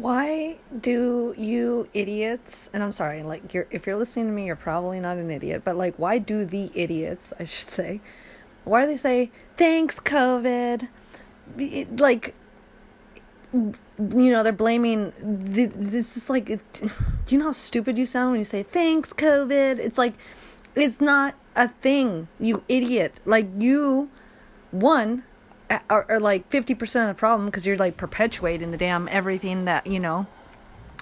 why do you idiots and i'm sorry like you're if you're listening to me you're probably not an idiot but like why do the idiots i should say why do they say thanks covid it, like you know they're blaming the, this is like do you know how stupid you sound when you say thanks covid it's like it's not a thing you idiot. Like you one are, are like 50% of the problem because you're like perpetuating the damn everything that you know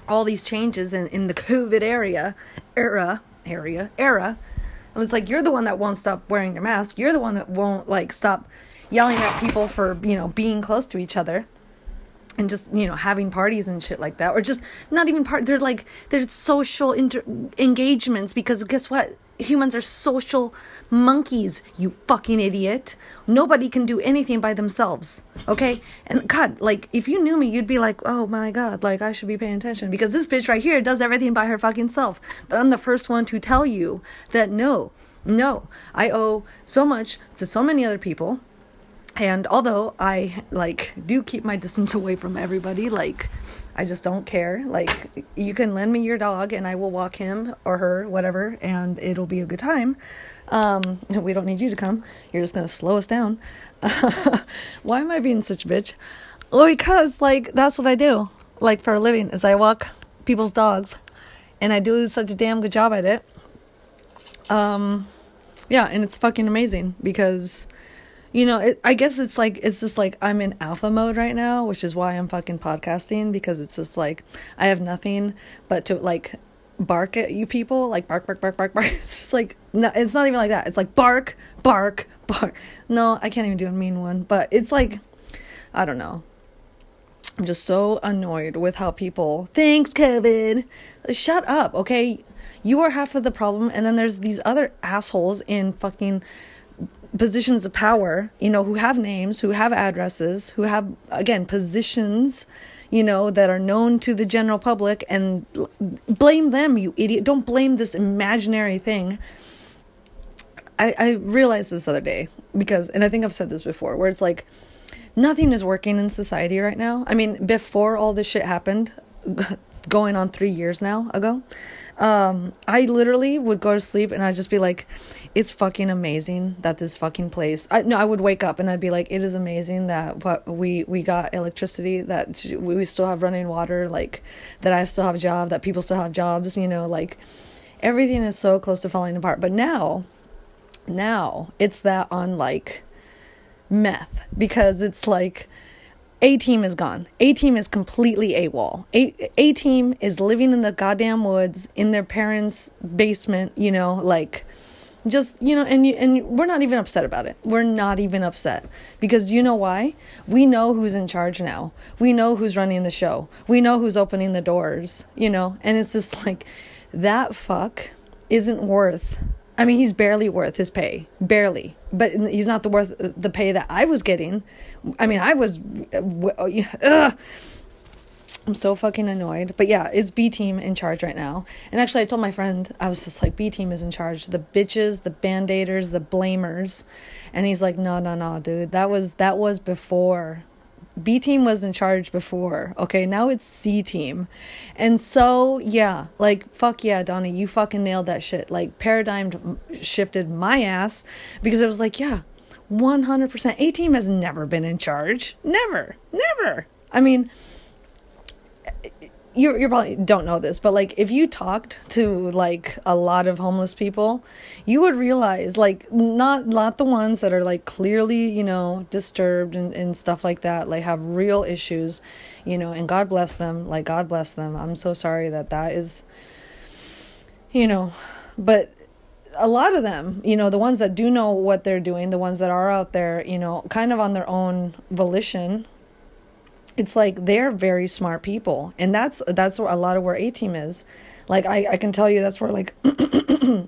all these changes in, in the covid area era area era. And it's like you're the one that won't stop wearing your mask. You're the one that won't like stop yelling at people for you know being close to each other and just you know having parties and shit like that. Or just not even part they're like they're social inter- engagements because guess what humans are social monkeys you fucking idiot. Nobody can do anything by themselves okay? And god like if you knew me you'd be like oh my god like i should be paying attention. Because this bitch right here does everything by her fucking self. But i'm the first one to tell you that no no i owe so much to so many other people. And although I like do keep my distance away from everybody, like I just don't care. Like you can lend me your dog and I will walk him or her, whatever, and it'll be a good time. Um, we don't need you to come. You're just gonna slow us down. Why am I being such a bitch? Well, because like that's what I do. Like for a living, is I walk people's dogs, and I do such a damn good job at it. Um, yeah, and it's fucking amazing because you know, it, I guess it's like it's just like I'm in alpha mode right now, which is why I'm fucking podcasting because it's just like I have nothing but to like bark at you people, like bark, bark, bark, bark, bark. It's just like no, it's not even like that. It's like bark, bark, bark. No, I can't even do a mean one, but it's like I don't know. I'm just so annoyed with how people thanks COVID. Shut up, okay? You are half of the problem, and then there's these other assholes in fucking positions of power, you know, who have names, who have addresses, who have, again, positions, you know, that are known to the general public and blame them, you idiot. Don't blame this imaginary thing. I, I realized this other day because, and I think I've said this before, where it's like nothing is working in society right now. I mean, before all this shit happened, going on three years now ago, um, I literally would go to sleep and I'd just be like, it's fucking amazing that this fucking place. I no, I would wake up and I'd be like, it is amazing that what we we got electricity, that we still have running water, like that I still have a job, that people still have jobs. You know, like everything is so close to falling apart. But now, now it's that on like meth because it's like a team is gone. A team is completely AWOL. A A team is living in the goddamn woods in their parents' basement, you know, like just you know and you, and we're not even upset about it. We're not even upset. Because you know why? We know who's in charge now. We know who's running the show. We know who's opening the doors you know? And it's just like that fuck isn't worth I mean, he's barely worth his pay, barely. But he's not the worth uh, the pay that I was getting. I mean, I was. Uh, ugh. I'm so fucking annoyed. But yeah, is B team in charge right now? And actually, I told my friend I was just like, B team is in charge. The bitches, the band-aiders, the blamers, and he's like, no, no, no, dude. That was that was before B team was in charge before. Okay, now it's C team. And so, yeah, like, fuck yeah, Donnie, you fucking nailed that shit. Like, paradigm shifted my ass because it was like, yeah, 100%. A team has never been in charge. Never. Never. I mean, you you probably don't know this, but like if you talked to like a lot of homeless people, you would realize like not not the ones that are like clearly, you know, disturbed and, and stuff like that, like have real issues, you know, and God bless them, like God bless them. I'm so sorry that that is you know, but a lot of them, you know, the ones that do know what they're doing, the ones that are out there, you know, kind of on their own volition, it's like they're very smart people. And that's that's a lot of where a team is. Like i i can tell you that's where like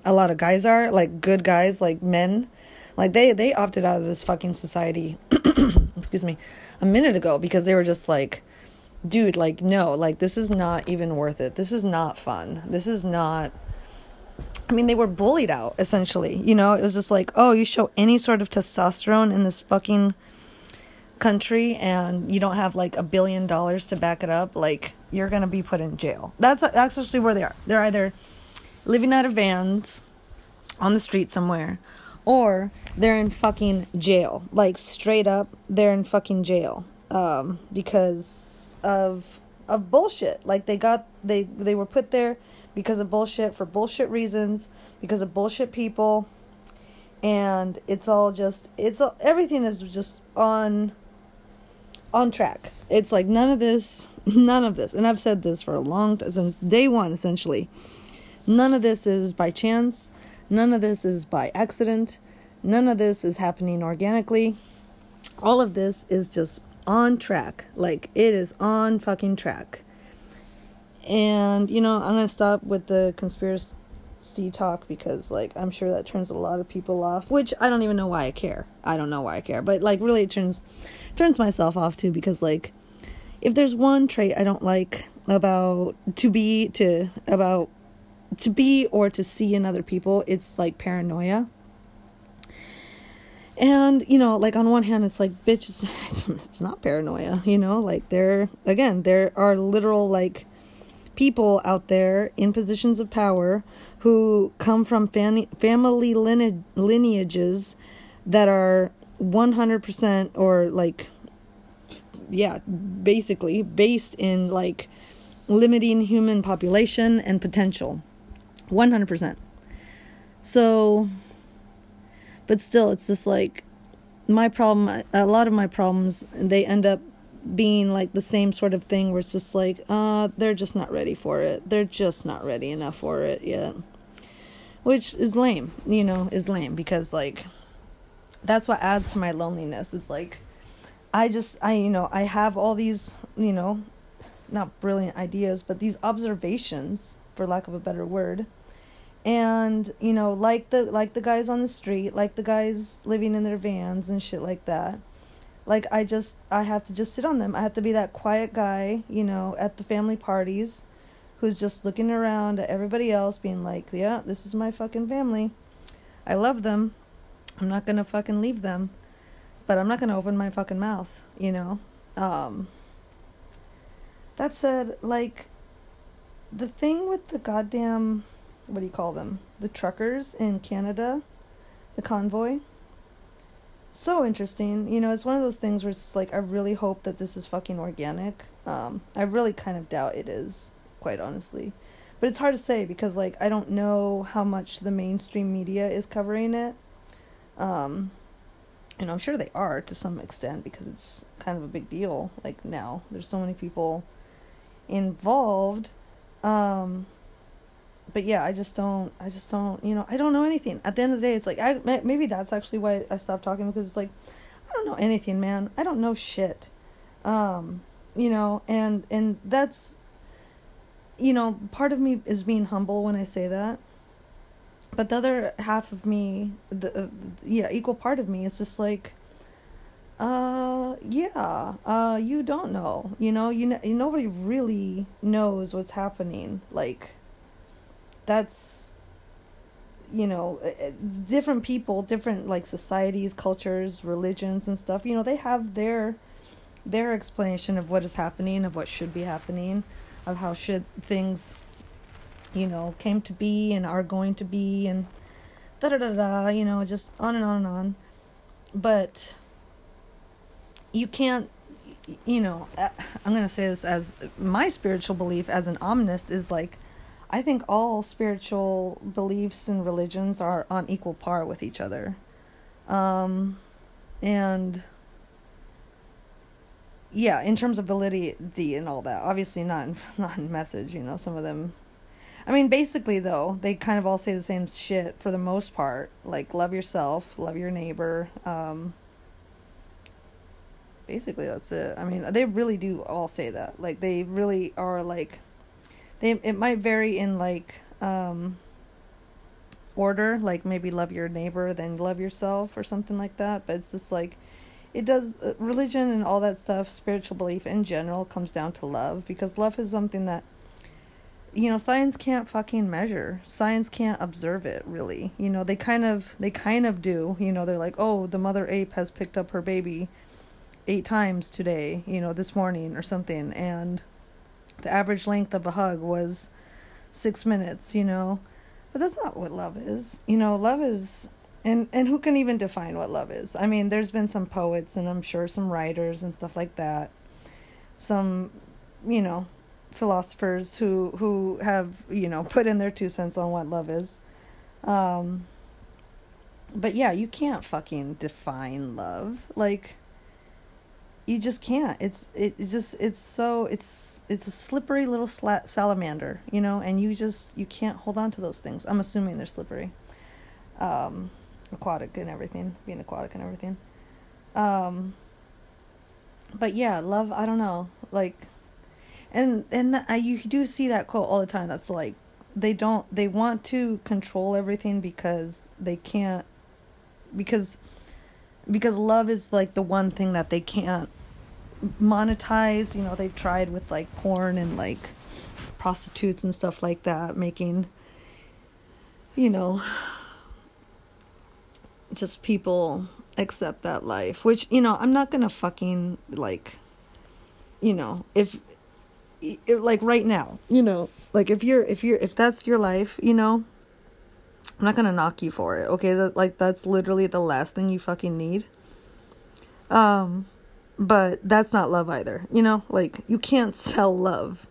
a lot of guys are like good guys like men. Like they they opted out of this fucking society excuse me a minute ago because they were just like dude like no like this is not even worth it. This is not fun. This is not I mean, they were bullied out essentially. You know, it was just like, oh, you show any sort of testosterone in this fucking country and you don't have like a billion dollars to back it up, like you're gonna be put in jail. That's that's actually where they are. They're either living out of vans on the street somewhere, or they're in fucking jail. Like straight up, they're in fucking jail um, because of of bullshit. Like they got they they were put there because of bullshit for bullshit reasons because of bullshit people and it's all just it's all, everything is just on on track. It's like none of this none of this. And i've said this for a long time since day one essentially. None of this is by chance. None of this is by accident. None of this is happening organically. All of this is just on track. Like it is on fucking track. And you know i'm gonna stop with the conspiracy talk because like I'm sure that turns a lot of people off, which I don't even know why I care. I don't know why I care, but like really it turns turns myself off too because like if there's one trait I don't like about to be to about to be or to see in other people, it's like paranoia. And you know, like on one hand, it's like bitch, it's, it's not paranoia. You know, like there again, there are literal like people out there in positions of power who come from family lineages that are 100% or like yeah basically based in like limiting human population and potential. 100% so but still it's just like my problem a lot of my problems they end up being like the same sort of thing where it's just like uh they're just not ready for it. They're just not ready enough for it yet. Which is lame you know is lame because like that's what adds to my loneliness is like i just i you know i have all these you know not brilliant ideas but these observations for lack of a better word. And you know like the like the guys on the street like the guys living in their vans and shit like that. Like i just i have to just sit on them. I have to be that quiet guy you know at the family parties who's just looking around at everybody else being like yeah this is my fucking family. I love them i'm not gonna fucking leave them but i'm not gonna open my fucking mouth you know um that said like the thing with the goddamn what do you call them the truckers in canada the convoy so interesting. You know, it's one of those things where it's like I really hope that this is fucking organic. Um, I really kind of doubt it is, quite honestly. But it's hard to say because like I don't know how much the mainstream media is covering it. Um, and I'm sure they are to some extent because it's kind of a big deal. Like now, there's so many people involved. Um, but yeah, I just don't. I just don't. You know, I don't know anything. At the end of the day, it's like I maybe that's actually why I stopped talking because it's like I don't know anything, man. I don't know shit. Um, you know, and and that's you know, part of me is being humble when I say that. But the other half of me, the uh, yeah, equal part of me is just like uh yeah uh you don't know you know you know nobody really knows what's happening. Like that's you know eh, eh, different people different like societies cultures religions and stuff you know they have their their explanation of what is happening of what should be happening of how should things you know came to be and are going to be and da da da da you know just on and on and on but you can't you know i'm going to say this as my spiritual belief as an omnist is like I think all spiritual beliefs and religions are on equal par with each other. Um, and yeah, in terms of validity and all that, obviously not in, not in message, you know, some of them I mean, basically though, they kind of all say the same shit for the most part. Like love yourself, love your neighbor. Um, basically that's it. I mean, they really do all say that. Like they really are like they it might vary in like um order like maybe love your neighbor then love yourself or something like that but it's just like it does uh, religion and all that stuff spiritual belief in general comes down to love because love is something that you know science can't fucking measure science can't observe it really you know they kind of they kind of do you know they're like oh the mother ape has picked up her baby eight times today, you know, this morning or something, and the average length of a hug was six minutes, you know. But that's not what love is. You know, love is and and who can even define what love is? I mean, there's been some poets and I'm sure some writers and stuff like that. Some, you know, philosophers who who have, you know, put in their two cents on what love is. Um but yeah, you can't fucking define love. Like you just can't. It's it's just it's so it's it's a slippery little sla- salamander, you know, and you just you can't hold on to those things. I'm assuming they're slippery, um, aquatic and everything, being aquatic and everything. Um, but yeah, love. I don't know, like, and and the, I, you do see that quote all the time. That's like they don't they want to control everything because they can't because because love is like the one thing that they can't monetize. You know, they've tried with like porn and like prostitutes and stuff like that, making, you know, just people accept that life. Which, you know, I'm not gonna fucking like, you know, if, like right now, you know, like if you're, if you're, if that's your life, you know, I'm not gonna knock you for it. Okay, that like that's literally the last thing you fucking need. Um, but that's not love either. You know, like you can't sell love.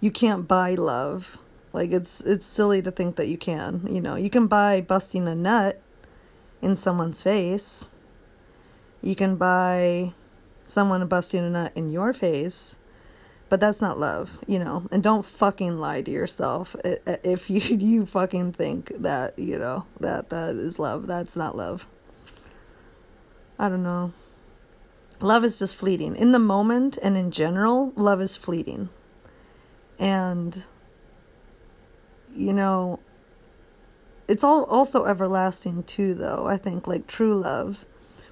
You can't buy love. Like it's it's silly to think that you can. You know, you can buy busting a nut in someone's face. You can buy someone busting a nut in your face, but that's not love, you know. And don't fucking lie to yourself if you you fucking think that, you know, that that is love. That's not love. I don't know love is just fleeting. In the moment and in general, love is fleeting. And, you know, it's all also everlasting too, though. I think, like true love.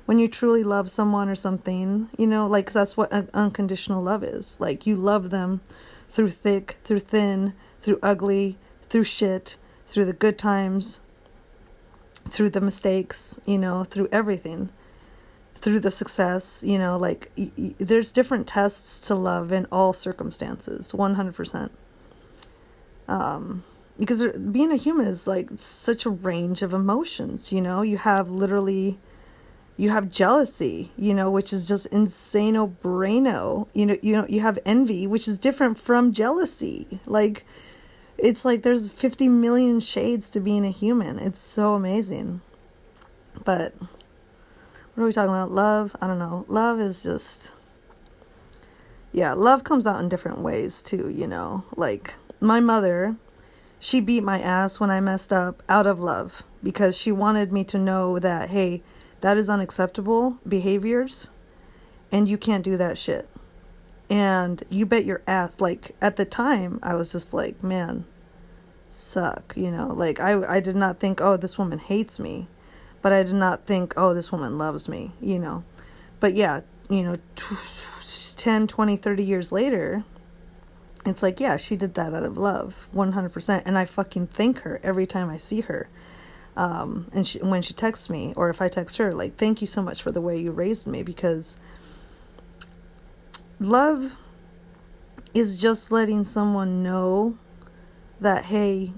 When you truly love someone or something, you know, like that's what unconditional love is. Like you love them through thick, through thin, through ugly, through shit, through the good times, through the mistakes, you know, through everything through the success, you know, like y- y- there's different tests to love in all circumstances, 100%. Um, because being a human is like such a range of emotions, you know, you have literally you have jealousy, you know, which is just insano braino. You know, you know, you have envy, which is different from jealousy. Like it's like there's 50 million shades to being a human. It's so amazing. But what are we talking about? Love? I don't know. Love is just. Yeah, love comes out in different ways too, you know. Like, my mother, she beat my ass when I messed up out of love because she wanted me to know that, hey, that is unacceptable behaviors and you can't do that shit. And you bet your ass, like, at the time, I was just like, man, suck, you know. Like, I, I did not think, oh, this woman hates me but I did not think, oh, this woman loves me, you know. But yeah, you know, 10, 20, 30 years later, it's like, yeah, she did that out of love, 100%. And I fucking thank her every time I see her. Um, and she, when she texts me, or if I text her, like, thank you so much for the way you raised me, because love is just letting someone know that, hey,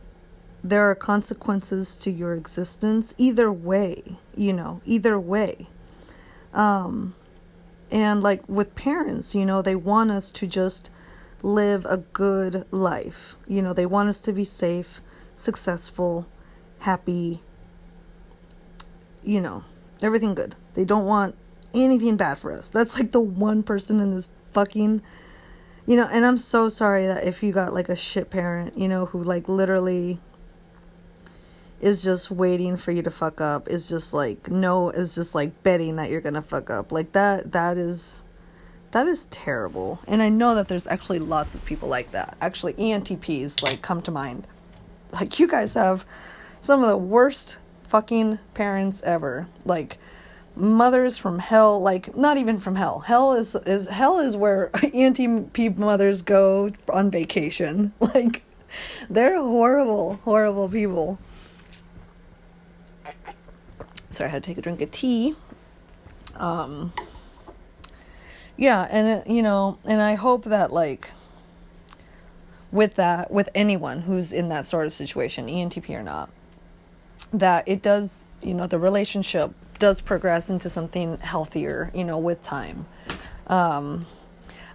there are consequences to your existence either way you know either way. Um and like with parents you know they want us to just live a good life. You know they want us to be safe successful happy you know everything good. They don't want anything bad for us. That's like the one person in this fucking you know and i'm so sorry that if you got like a shit parent you know who like literally is just waiting for you to fuck up is just like no is just like betting that you're gonna fuck up. Like that that is that is terrible. And i know that there's actually lots of people like that. Actually entps like come to mind. Like you guys have some of the worst fucking parents ever. Like mothers from hell like not even from hell. Hell is is hell is where ENTP mothers go on vacation. Like they're horrible horrible people. Sorry, I had to take a drink of tea. Um, yeah, and it, you know, and I hope that like with that with anyone who's in that sort of situation, ENTP or not, that it does, you know, the relationship does progress into something healthier, you know, with time. Um,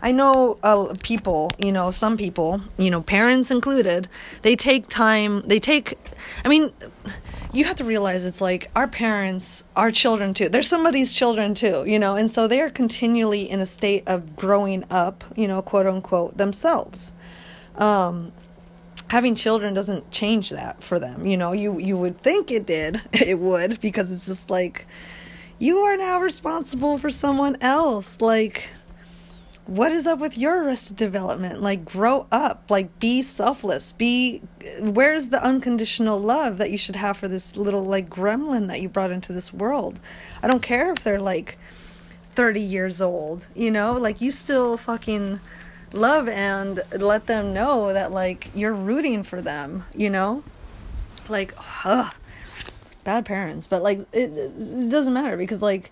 I know uh, people, you know, some people, you know, parents included, they take time, they take, I mean, you have to realize it's like our parents, our children too. They're somebody's children too, you know, and so they are continually in a state of growing up, you know, quote unquote, themselves. Um, having children doesn't change that for them. You know, you you would think it did. It would because it's just like you are now responsible for someone else. Like what is up with your arrested development? Like, grow up. Like, be selfless. Be. Where's the unconditional love that you should have for this little, like, gremlin that you brought into this world? I don't care if they're, like, 30 years old, you know? Like, you still fucking love and let them know that, like, you're rooting for them, you know? Like, ugh. Bad parents. But, like, it, it doesn't matter because, like,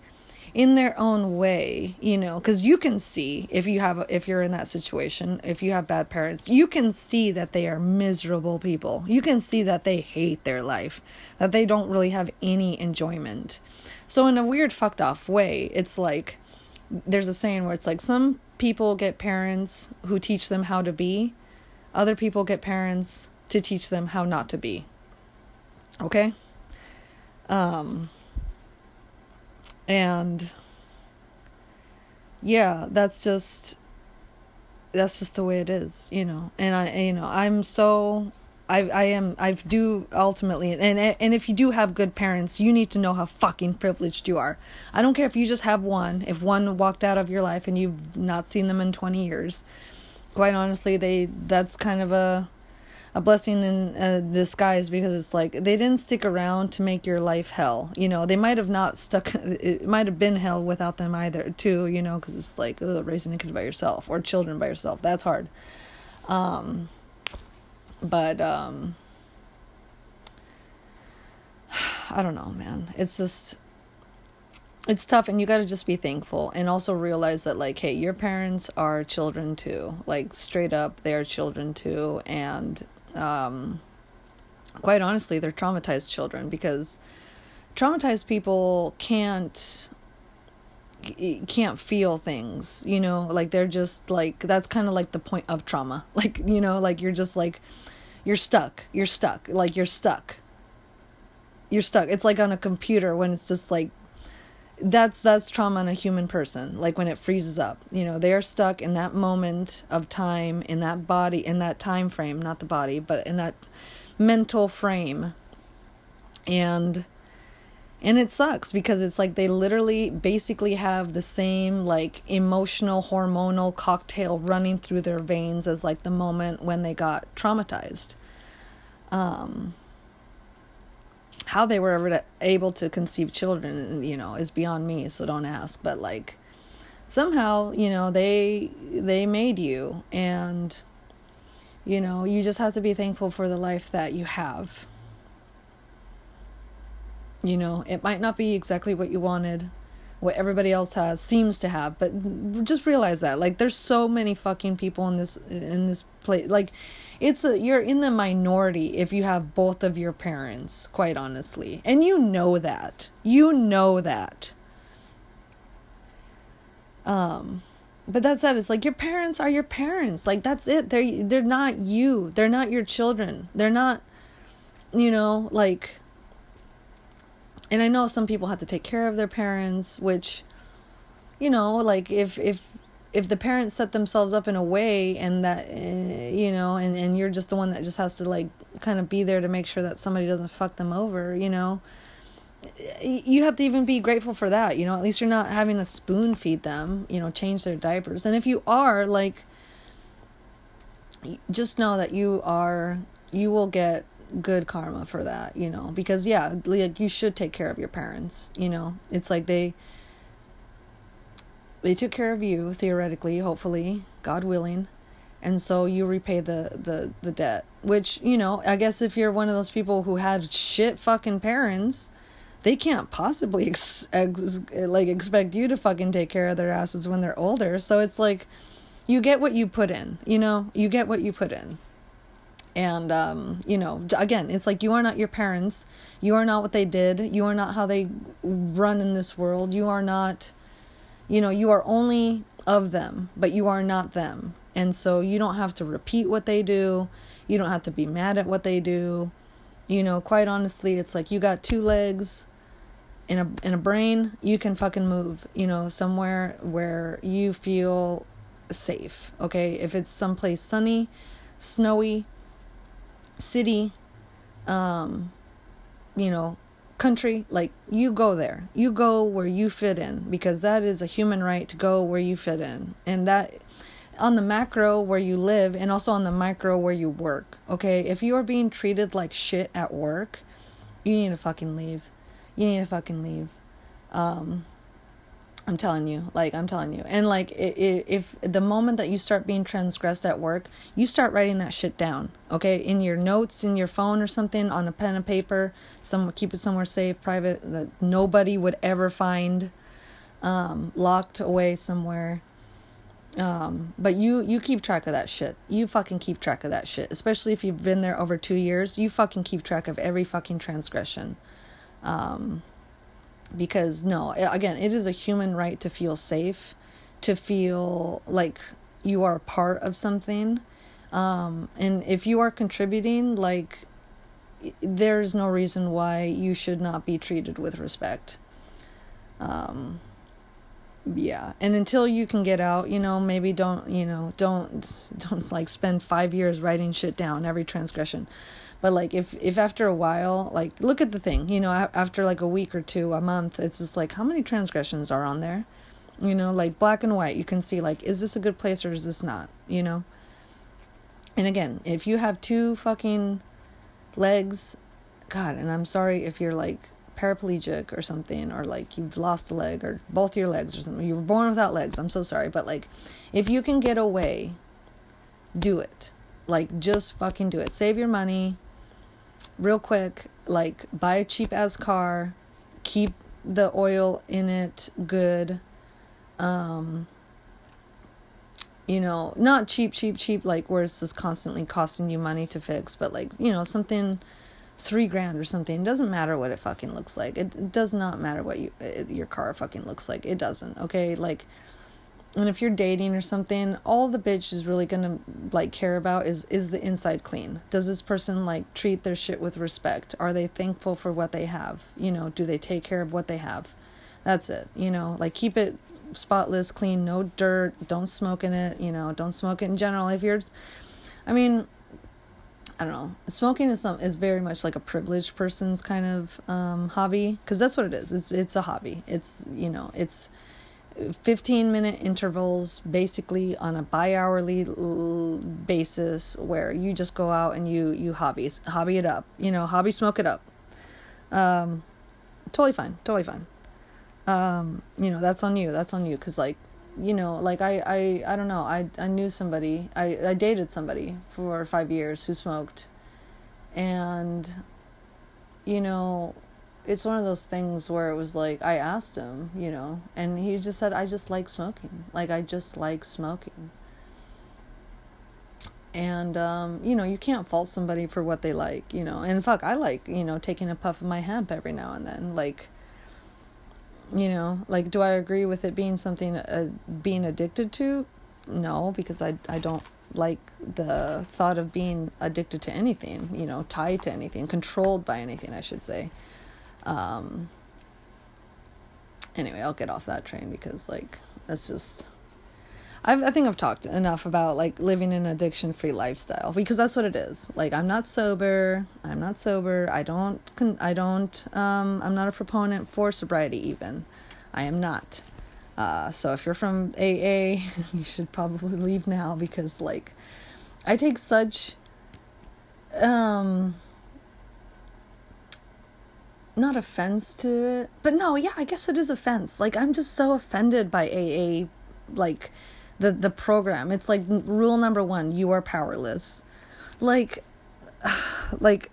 in their own way, you know, because you can see if you have if you're in that situation, if you have bad parents, you can see that they are miserable people. You can see that they hate their life, that they don't really have any enjoyment. So in a weird fucked off way, it's like there's a saying where it's like some people get parents who teach them how to be, other people get parents to teach them how not to be. Okay? Um and yeah that's just that's just the way it is you know and i you know i'm so I I am I do ultimately and and if you do have good parents, you need to know how fucking privileged you are. I don't care if you just have one. If one walked out of your life and you've not seen them in 20 years. Quite honestly, they that's kind of a a blessing in disguise because it's like they didn't stick around to make your life hell. You know, they might have not stuck. It might have been hell without them either, too. You know, because it's like ugh, raising a kid by yourself or children by yourself. That's hard. Um, but um, I don't know, man. It's just it's tough and you got to just be thankful and also realize that like hey your parents are children too. Like straight up they're children too and um, quite honestly, they're traumatized children because traumatized people can't can't feel things you know? Like they're just like that's kind of like the point of trauma. Like you know like you're just like you're stuck. You're stuck. Like you're stuck. You're stuck. It's like on a computer when it's just like that's that's trauma on a human person like when it freezes up. You know they are stuck in that moment of time in that body in that time frame not the body but in that mental frame. And and it sucks because it's like they literally basically have the same like emotional hormonal cocktail running through their veins as like the moment when they got traumatized um how they were ever able to conceive children, you know, is beyond me. So don't ask. But like, somehow, you know, they they made you, and you know, you just have to be thankful for the life that you have. You know, it might not be exactly what you wanted, what everybody else has seems to have, but just realize that like there's so many fucking people in this in this place like it's a you're in the minority if you have both of your parents quite honestly and you know that you know that. Um but that said it's like your parents are your parents like that's it they're they're not you they're not your children they're not you know like and i know some people have to take care of their parents which you know like if if if the parents set themselves up in a way and that uh, you know and, and you're just the one that just has to like kind of be there to make sure that somebody doesn't fuck them over you know you have to even be grateful for that you know at least you're not having to spoon feed them you know change their diapers. And if you are like just know that you are you will get good karma for that you know because yeah like you should take care of your parents you know it's like they they took care of you theoretically, hopefully, God willing, and so you repay the the the debt. Which you know, I guess if you're one of those people who had shit fucking parents, they can't possibly ex- ex- like expect you to fucking take care of their asses when they're older. So it's like you get what you put in, you know? You get what you put in. And um, you know, again, it's like you are not your parents. You are not what they did. You are not how they run in this world. You are not you know, you are only of them, but you are not them. And so you don't have to repeat what they do. You don't have to be mad at what they do. You know, quite honestly, it's like you got two legs in a in a brain, you can fucking move, you know, somewhere where you feel safe. Okay? If it's someplace sunny, snowy, city, um, you know, country, like you go there. You go where you fit in because that is a human right to go where you fit in. And that on the macro where you live and also on the micro where you work. Okay? If you are being treated like shit at work, you need to fucking leave. You need to fucking leave. Um I'm telling you, like I'm telling you, and like if the moment that you start being transgressed at work, you start writing that shit down, okay, in your notes, in your phone or something, on a pen and paper. Some keep it somewhere safe, private that nobody would ever find, um, locked away somewhere. Um, but you you keep track of that shit. You fucking keep track of that shit, especially if you've been there over two years. You fucking keep track of every fucking transgression. Um, because no again it is a human right to feel safe to feel like you are part of something. Um, and if you are contributing like there's no reason why you should not be treated with respect. Um, yeah. And until you can get out you know maybe don't you know don't don't like spend five years writing shit down every transgression but like if if after a while like look at the thing you know after like a week or two a month it's just like how many transgressions are on there? You know like black and white you can see like is this a good place or is this not you know? And again if you have two fucking legs god and i'm sorry if you're like paraplegic or something or like you've lost a leg or both your legs or something you were born without legs i'm so sorry but like if you can get away do it. Like just fucking do it. Save your money real quick, like buy a cheap ass car, keep the oil in it good. Um, you know, not cheap, cheap, cheap, like where it's just constantly costing you money to fix, but like, you know, something three grand or something. It doesn't matter what it fucking looks like. It, does not matter what you it, your car fucking looks like. It doesn't. Okay, like and if you're dating or something all the bitch is really gonna like care about is is the inside clean. Does this person like treat their shit with respect? Are they thankful for what they have? You know do they take care of what they have? That's it you know? Like keep it spotless clean no dirt don't smoke in it you know? Don't smoke it in general. If you're i mean I don't know. Smoking is some is very much like a privileged person's kind of um, hobby because that's what it is. It's it's a hobby. It's you know it's 15 minute intervals basically on a bi-hourly basis where you just go out and you you hobbies hobby it up you know hobby smoke it up. Um totally fine totally fine. Um you know that's on you that's on you cuz like you know like I I I don't know I I knew somebody I I dated somebody for 5 years who smoked. And you know it's one of those things where it was like I asked him, you know, and he just said I just like smoking. Like I just like smoking. And um, you know, you can't fault somebody for what they like, you know. And fuck, I like, you know, taking a puff of my hemp every now and then. Like you know, like do I agree with it being something uh, being addicted to? No, because I I don't like the thought of being addicted to anything, you know, tied to anything, controlled by anything, I should say. Um, anyway, I'll get off that train because like that's just. I've, I think I've talked enough about like living an addiction free lifestyle because that's what it is. Like I'm not sober. I'm not sober. I don't. I don't. Um, I'm not a proponent for sobriety. Even, I am not. Uh, so if you're from AA, you should probably leave now because like, I take such. Um, not offense to it, but no, yeah, I guess it is offense. Like I'm just so offended by AA, like the the program. It's like rule number one: you are powerless. Like, like,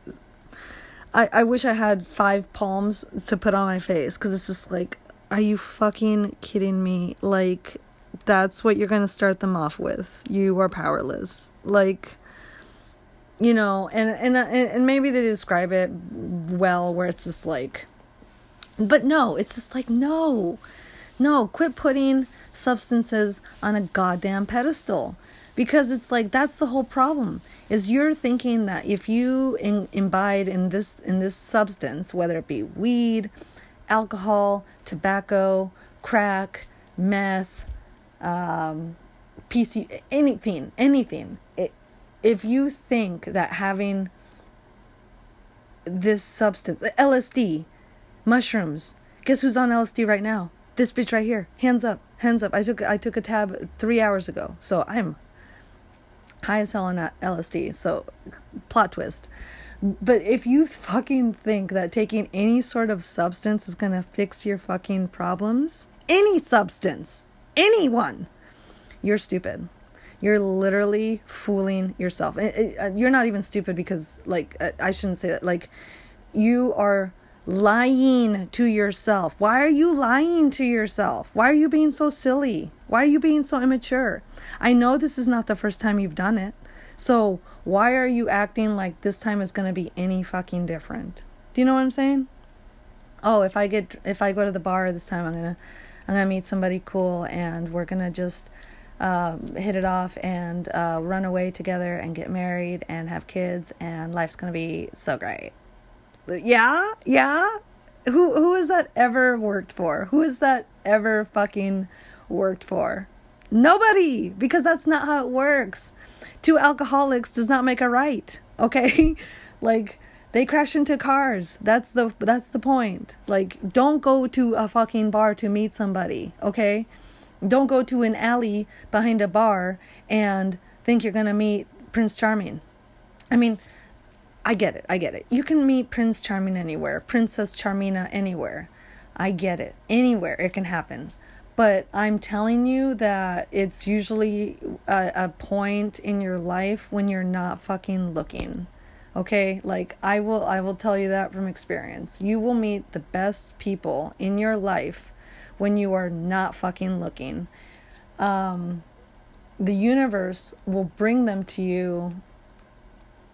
I, I wish I had five palms to put on my face because it's just like, are you fucking kidding me? Like, that's what you're going to start them off with. You are powerless. Like, you know, and, and, and maybe they describe it well where it's just like, but no, it's just like, no, no, quit putting substances on a goddamn pedestal. Because it's like that's the whole problem is you're thinking that if you in, imbibe in this in this substance whether it be weed alcohol tobacco crack meth um, pc anything anything it, if you think that having this substance lsd mushrooms guess who's on lsd right now this bitch right here hands up hands up i took i took a tab three hours ago so i'm high as hell on LSD. So, plot twist. But if you fucking think that taking any sort of substance is gonna fix your fucking problems, any substance, anyone, you're stupid. You're literally fooling yourself. Uh, you're not even stupid because, like, uh, I shouldn't say that. Like, you are lying to yourself. Why are you lying to yourself? Why are you being so silly? Why are you being so immature? I know this is not the first time you've done it. So why are you acting like this time is going to be any fucking different? Do you know what I'm saying? Oh, if I get if I go to the bar this time, I'm gonna I'm gonna meet somebody cool, and we're gonna just uh, hit it off and uh, run away together and get married and have kids, and life's gonna be so great. Yeah, yeah. Who who has that ever worked for? Who has that ever fucking worked for? Nobody, because that's not how it works. Two alcoholics does not make a right, okay? like they crash into cars. That's the that's the point. Like don't go to a fucking bar to meet somebody, okay? Don't go to an alley behind a bar and think you're going to meet Prince Charming. I mean, I get it. I get it. You can meet Prince Charming anywhere, Princess Charmina anywhere. I get it. Anywhere it can happen. But I'm telling you that it's usually a, a point in your life when you're not fucking looking. Okay? Like I will I will tell you that from experience. You will meet the best people in your life when you are not fucking looking. Um the universe will bring them to you.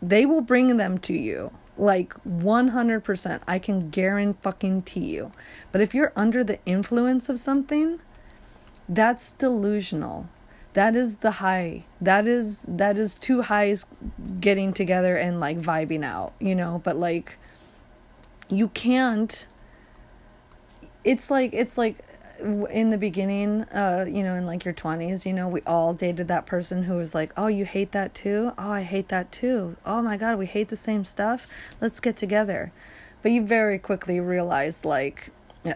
They will bring them to you like 100% i can guarantee fucking to you but if you're under the influence of something that's delusional that is the high that is that is two highs getting together and like vibing out you know but like you can't it's like it's like in the beginning uh you know in like your 20s you know we all dated that person who was like oh you hate that too? Oh i hate that too. Oh my god we hate the same stuff? Let's get together. But you very quickly realize like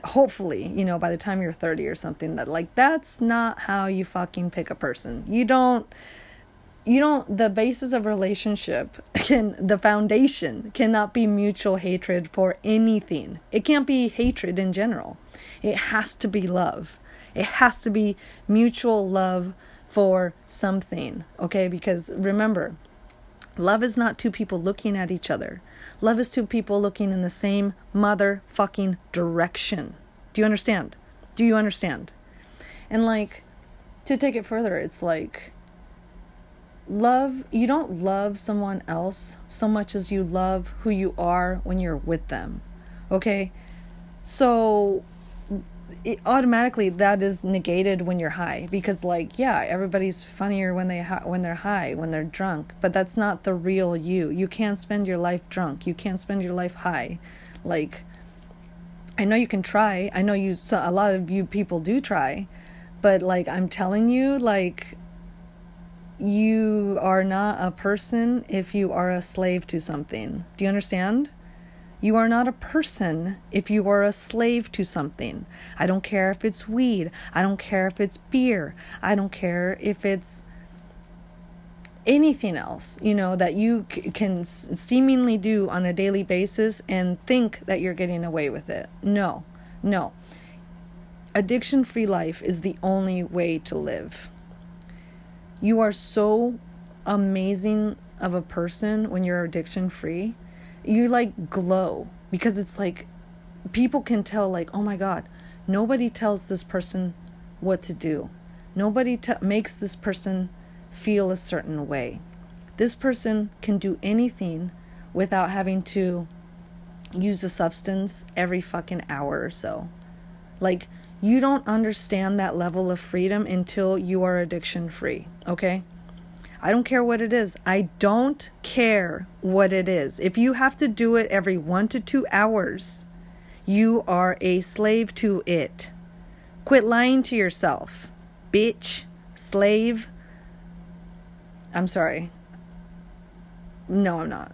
hopefully, you know, by the time you're 30 or something, that like that's not how you fucking pick a person. You don't you don't the basis of relationship can the foundation cannot be mutual hatred for anything. It can't be hatred in general. It has to be love. It has to be mutual love for something, okay? Because remember, love is not two people looking at each other. Love is two people looking in the same motherfucking direction. Do you understand? Do you understand? And like, to take it further, it's like, love, you don't love someone else so much as you love who you are when you're with them. Okay? So, it automatically that is negated when you're high because like yeah everybody's funnier when they ha- when they're high when they're drunk but that's not the real you you can't spend your life drunk you can't spend your life high like i know you can try i know you so, a lot of you people do try but like i'm telling you like you are not a person if you are a slave to something do you understand you are not a person if you are a slave to something. I don't care if it's weed. I don't care if it's beer. I don't care if it's anything else, you know, that you c- can seemingly do on a daily basis and think that you're getting away with it. No, no. Addiction free life is the only way to live. You are so amazing of a person when you're addiction free. You like glow because it's like people can tell like oh my god nobody tells this person what to do. Nobody t- makes this person feel a certain way. This person can do anything without having to use a substance every fucking hour or so. Like you don't understand that level of freedom until you are addiction free okay I don't care what it is. I don't care what it is. If you have to do it every one to two hours, you are a slave to it. Quit lying to yourself. Bitch. Slave. I'm sorry. No, I'm not.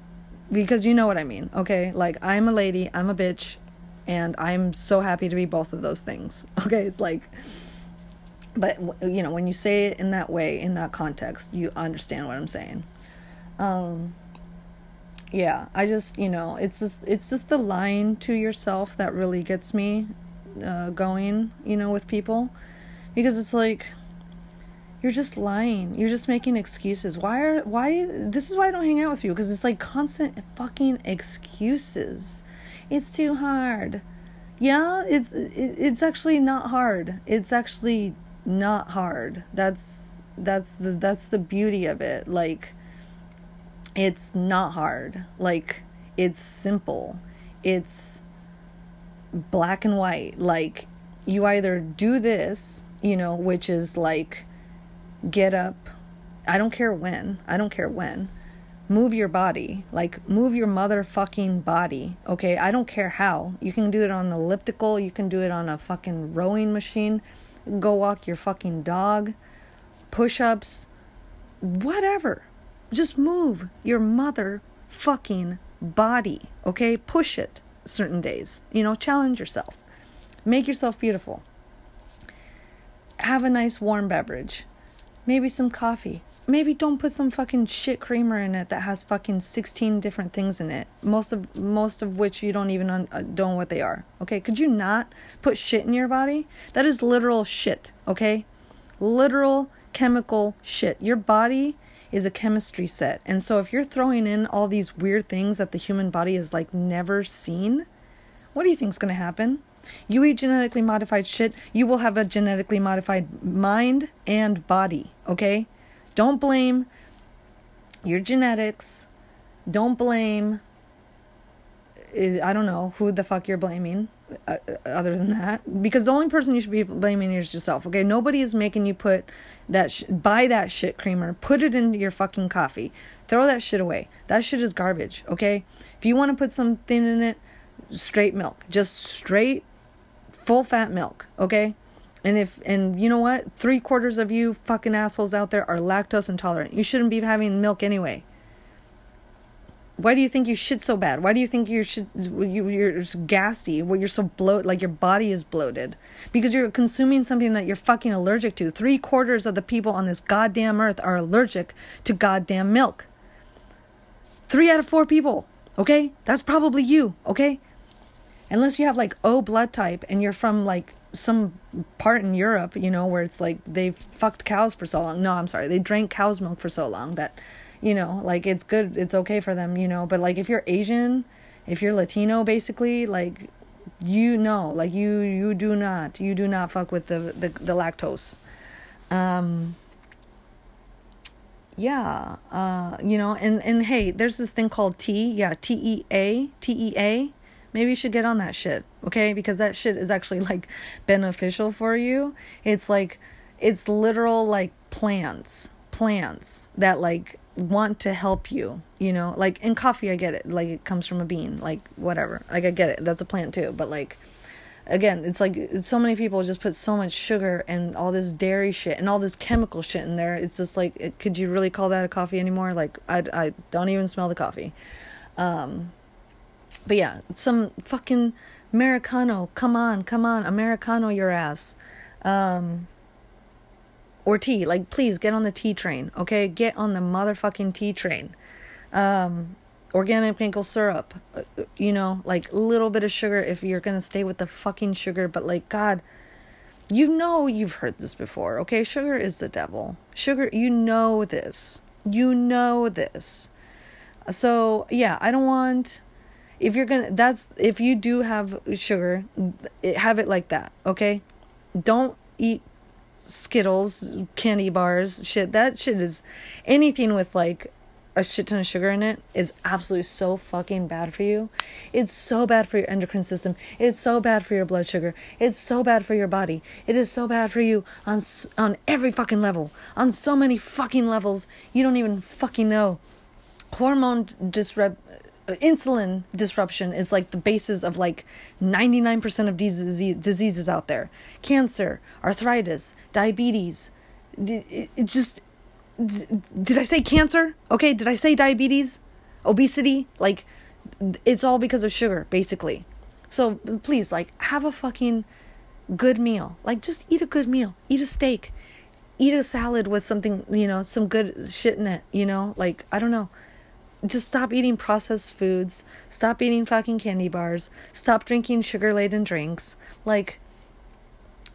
Because you know what I mean, okay? Like, I'm a lady, I'm a bitch, and I'm so happy to be both of those things, okay? It's like but you know when you say it in that way in that context you understand what i'm saying. Um yeah i just you know it's just it's just the lying to yourself that really gets me uh, going you know with people. Because it's like you're just lying. You're just making excuses. Why are why this is why i don't hang out with you because it's like constant fucking excuses it's too hard yeah it's it's actually not hard it's actually not hard. That's that's the that's the beauty of it. Like it's not hard. Like it's simple. It's black and white. Like you either do this, you know, which is like get up. I don't care when. I don't care when. Move your body. Like move your motherfucking body. Okay? I don't care how. You can do it on elliptical, you can do it on a fucking rowing machine go walk your fucking dog, push ups, whatever. Just move your mother fucking body, okay? Push it certain days. You know, challenge yourself. Make yourself beautiful. Have a nice warm beverage. Maybe some coffee maybe don't put some fucking shit creamer in it that has fucking 16 different things in it. Most of most of which you don't even un- uh, know what they are okay? Could you not put shit in your body? That is literal shit okay? Literal chemical shit. Your body is a chemistry set. And so if you're throwing in all these weird things that the human body has like never seen what do you think's going to happen? You eat genetically modified shit you will have a genetically modified mind and body okay don't blame your genetics. Don't blame, I don't know who the fuck you're blaming uh, uh, other than that. Because the only person you should be blaming is yourself, okay? Nobody is making you put that, sh- buy that shit creamer, put it into your fucking coffee, throw that shit away. That shit is garbage, okay? If you want to put something in it, straight milk, just straight full fat milk, okay? And if and you know what? Three quarters of you fucking assholes out there are lactose intolerant. You shouldn't be having milk anyway. Why do you think you shit so bad? Why do you think you're shit, you, you're gassy? Well, you're so bloated, like your body is bloated because you're consuming something that you're fucking allergic to. Three quarters of the people on this goddamn earth are allergic to goddamn milk. Three out of four people. Okay, that's probably you. Okay, unless you have like O blood type and you're from like some part in Europe, you know, where it's like they fucked cows for so long. No, I'm sorry, they drank cow's milk for so long that, you know, like it's good, it's okay for them, you know. But like if you're Asian, if you're Latino, basically, like you know, like you you do not you do not fuck with the the, the lactose. Um. Yeah, uh, you know, and and hey, there's this thing called tea. Yeah, T E A T E A maybe you should get on that shit, okay? Because that shit is actually like beneficial for you. It's like it's literal like plants, plants that like want to help you, you know? Like in coffee I get it. Like it comes from a bean, like whatever. Like I get it. That's a plant too, but like again, it's like so many people just put so much sugar and all this dairy shit and all this chemical shit in there. It's just like, it, could you really call that a coffee anymore? Like, I, I don't even smell the coffee. Um, but yeah, some fucking Americano. Come on, come on, Americano your ass. Um, or tea. Like, please get on the tea train, okay? Get on the motherfucking tea train. Um, organic maple syrup, uh, you know, like a little bit of sugar if you're gonna stay with the fucking sugar, but like, God, you know you've heard this before, okay? Sugar is the devil. Sugar, you know this. You know this. So, yeah, I don't want if you're gonna that's if you do have sugar have it like that okay don't eat skittles candy bars shit that shit is anything with like a shit ton of sugar in it is absolutely so fucking bad for you. It's so bad for your endocrine system. It's so bad for your blood sugar. It's so bad for your body. It is so bad for you on on every fucking level. On so many fucking levels you don't even fucking know. Hormone disrupt insulin disruption is like the basis of like 99% of disease, diseases out there. Cancer arthritis diabetes. It just did i say cancer? Okay did i say diabetes? Obesity? Like it's all because of sugar basically. So please like have a fucking good meal. Like just eat a good meal. Eat a steak. Eat a salad with something you know some good shit in it you know? Like i don't know just stop eating processed foods, stop eating fucking candy bars, stop drinking sugar laden drinks. Like,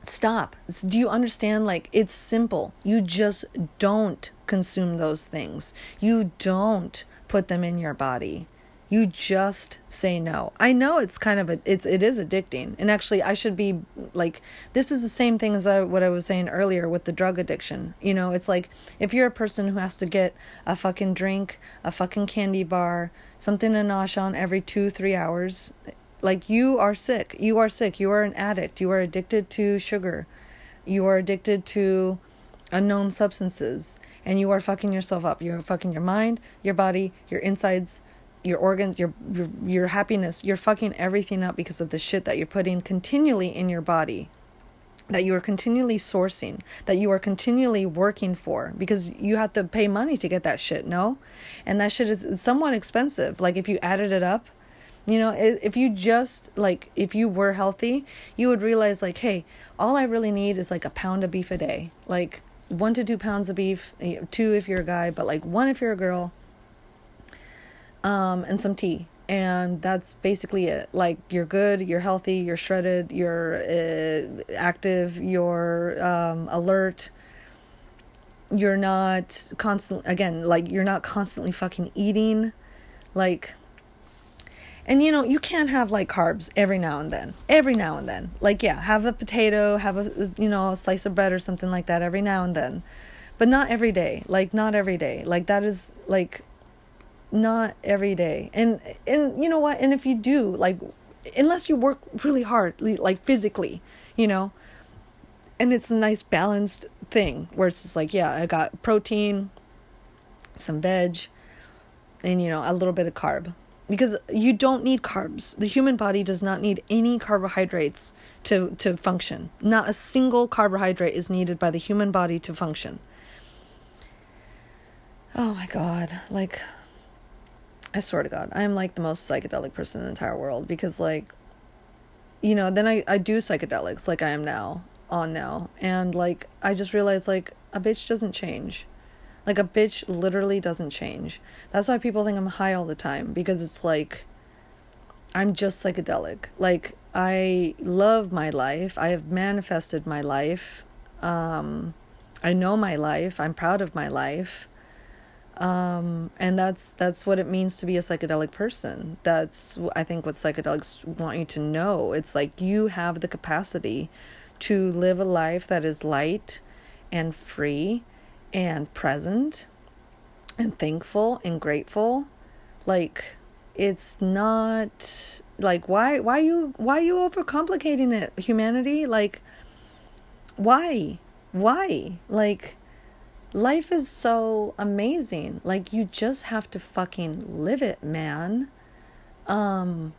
stop. Do you understand? Like, it's simple. You just don't consume those things, you don't put them in your body you just say no. I know it's kind of a it's it is addicting. And actually i should be like this is the same thing as I, what i was saying earlier with the drug addiction. You know it's like if you're a person who has to get a fucking drink a fucking candy bar something to nosh on every two three hours like you are sick. You are sick. You are an addict. You are addicted to sugar. You are addicted to unknown substances. And you are fucking yourself up. You're fucking your mind your body your insides your organs, your, your your happiness, you're fucking everything up because of the shit that you're putting continually in your body. That you are continually sourcing, that you are continually working for, because you have to pay money to get that shit, no? And that shit is somewhat expensive. Like if you added it up, you know, if you just like if you were healthy, you would realize like, hey, all I really need is like a pound of beef a day. Like one to two pounds of beef, eh, two if you're a guy, but like one if you're a girl um, and some tea. And that's basically it. Like, you're good, you're healthy, you're shredded, you're uh, active, you're um, alert. You're not constantly, again, like, you're not constantly fucking eating. Like, and you know, you can't have like carbs every now and then. Every now and then. Like, yeah, have a potato, have a, you know, a slice of bread or something like that every now and then. But not every day. Like, not every day. Like, that is like not every day. And and you know what? And if you do like unless you work really hard like physically you know? And it's a nice balanced thing where it's just like yeah i got protein some veg and you know a little bit of carb. Because you don't need carbs. The human body does not need any carbohydrates to to function. Not a single carbohydrate is needed by the human body to function. Oh my god. Like I swear to God, I'm like the most psychedelic person in the entire world because, like, you know, then I, I do psychedelics like I am now, on now. And, like, I just realized, like, a bitch doesn't change. Like, a bitch literally doesn't change. That's why people think I'm high all the time because it's like, I'm just psychedelic. Like, I love my life. I have manifested my life. Um, I know my life. I'm proud of my life um, and that's that's what it means to be a psychedelic person. That's i think what psychedelics want you to know. It's like you have the capacity to live a life that is light and free and present and thankful and grateful. Like it's not like why why you why you overcomplicating it humanity? Like why? Why? Like life is so amazing. Like you just have to fucking live it, man. Um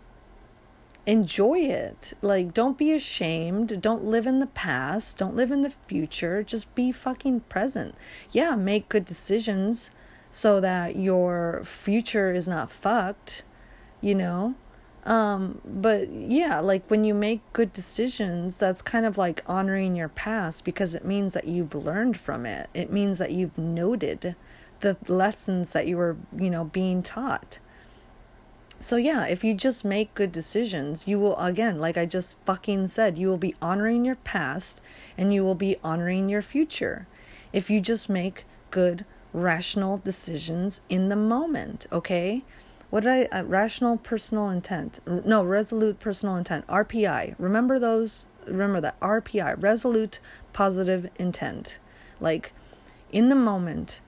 enjoy it. Like don't be ashamed. Don't live in the past. Don't live in the future. Just be fucking present. Yeah, make good decisions so that your future is not fucked, you know? Um, but yeah, like when you make good decisions, that's kind of like honoring your past because it means that you've learned from it. It means that you've noted the lessons that you were, you know, being taught. So yeah, if you just make good decisions, you will again, like I just fucking said, you will be honoring your past and you will be honoring your future. If you just make good rational decisions in the moment, okay? What did I uh, rational personal intent no resolute personal intent RPI remember those remember that RPI resolute positive intent. Like in the moment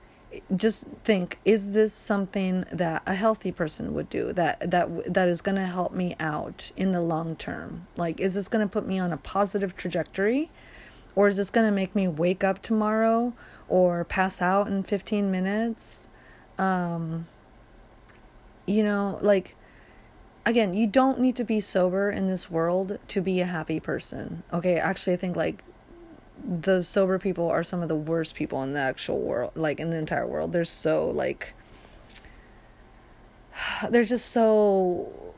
just think is this something that a healthy person would do that that that is going to help me out in the long term? Like is this going to put me on a positive trajectory? Or is this going to make me wake up tomorrow or pass out in 15 minutes? Um you know like again you don't need to be sober in this world to be a happy person okay? Actually i think like the sober people are some of the worst people in the actual world like in the entire world. They're so like they're just so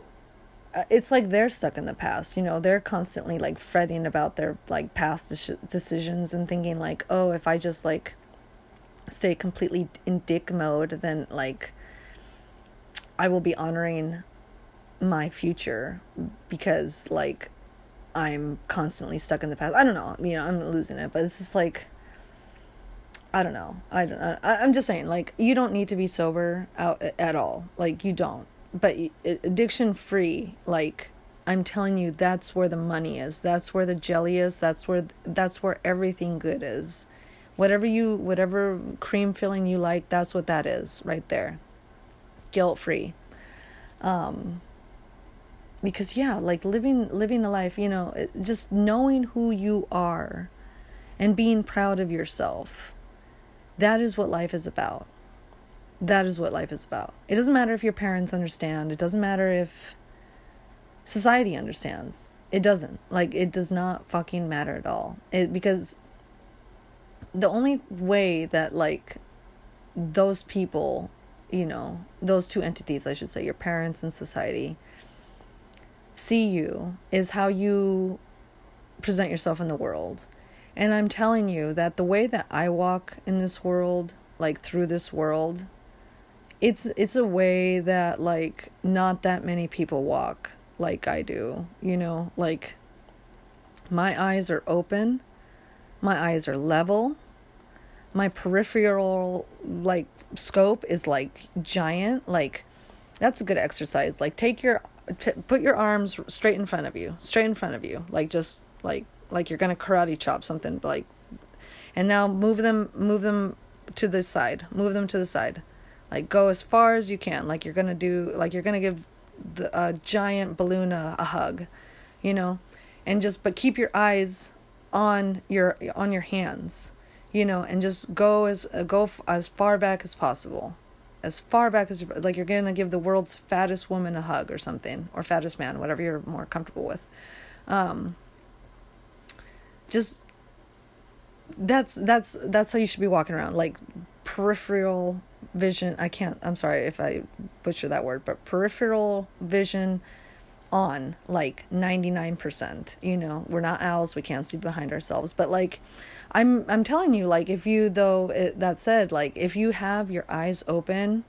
uh, it's like they're stuck in the past you know? They're constantly like fretting about their like past de- decisions and thinking like oh if i just like stay completely in dick mode then like i will be honoring my future because like I'm constantly stuck in the past. I don't know, you know, I'm losing it, but it's just like I don't know. I don't. I, I'm just saying, like, you don't need to be sober out at all. Like, you don't. But addiction free, like, I'm telling you, that's where the money is. That's where the jelly is. That's where that's where everything good is. Whatever you, whatever cream filling you like, that's what that is right there. Guilt free. Um, because yeah like living living a life you know just knowing who you are and being proud of yourself that is what life is about. That is what life is about. It doesn't matter if your parents understand. It doesn't matter if society understands. It doesn't. Like it does not fucking matter at all. It because the only way that like those people you know those two entities i should say your parents and society see you is how you present yourself in the world. And I'm telling you that the way that I walk in this world, like through this world, it's it's a way that like not that many people walk like I do, you know, like my eyes are open, my eyes are level, my peripheral like scope is like giant, like that's a good exercise. Like take your t- put your arms straight in front of you, straight in front of you, like just like like you're gonna karate chop something, like, and now move them, move them to the side, move them to the side, like go as far as you can, like you're gonna do, like you're gonna give the a giant balloon a, a hug, you know, and just but keep your eyes on your on your hands, you know, and just go as uh, go f- as far back as possible. As far back as like you're gonna give the world's fattest woman a hug or something or fattest man whatever you're more comfortable with. Um, just that's that's that's how you should be walking around. Like peripheral vision i can't i'm sorry if i butcher that word but peripheral vision on like 99% you know we're not owls we can't see behind ourselves. But like i'm i'm telling you like if you though it, that said like if you have your eyes open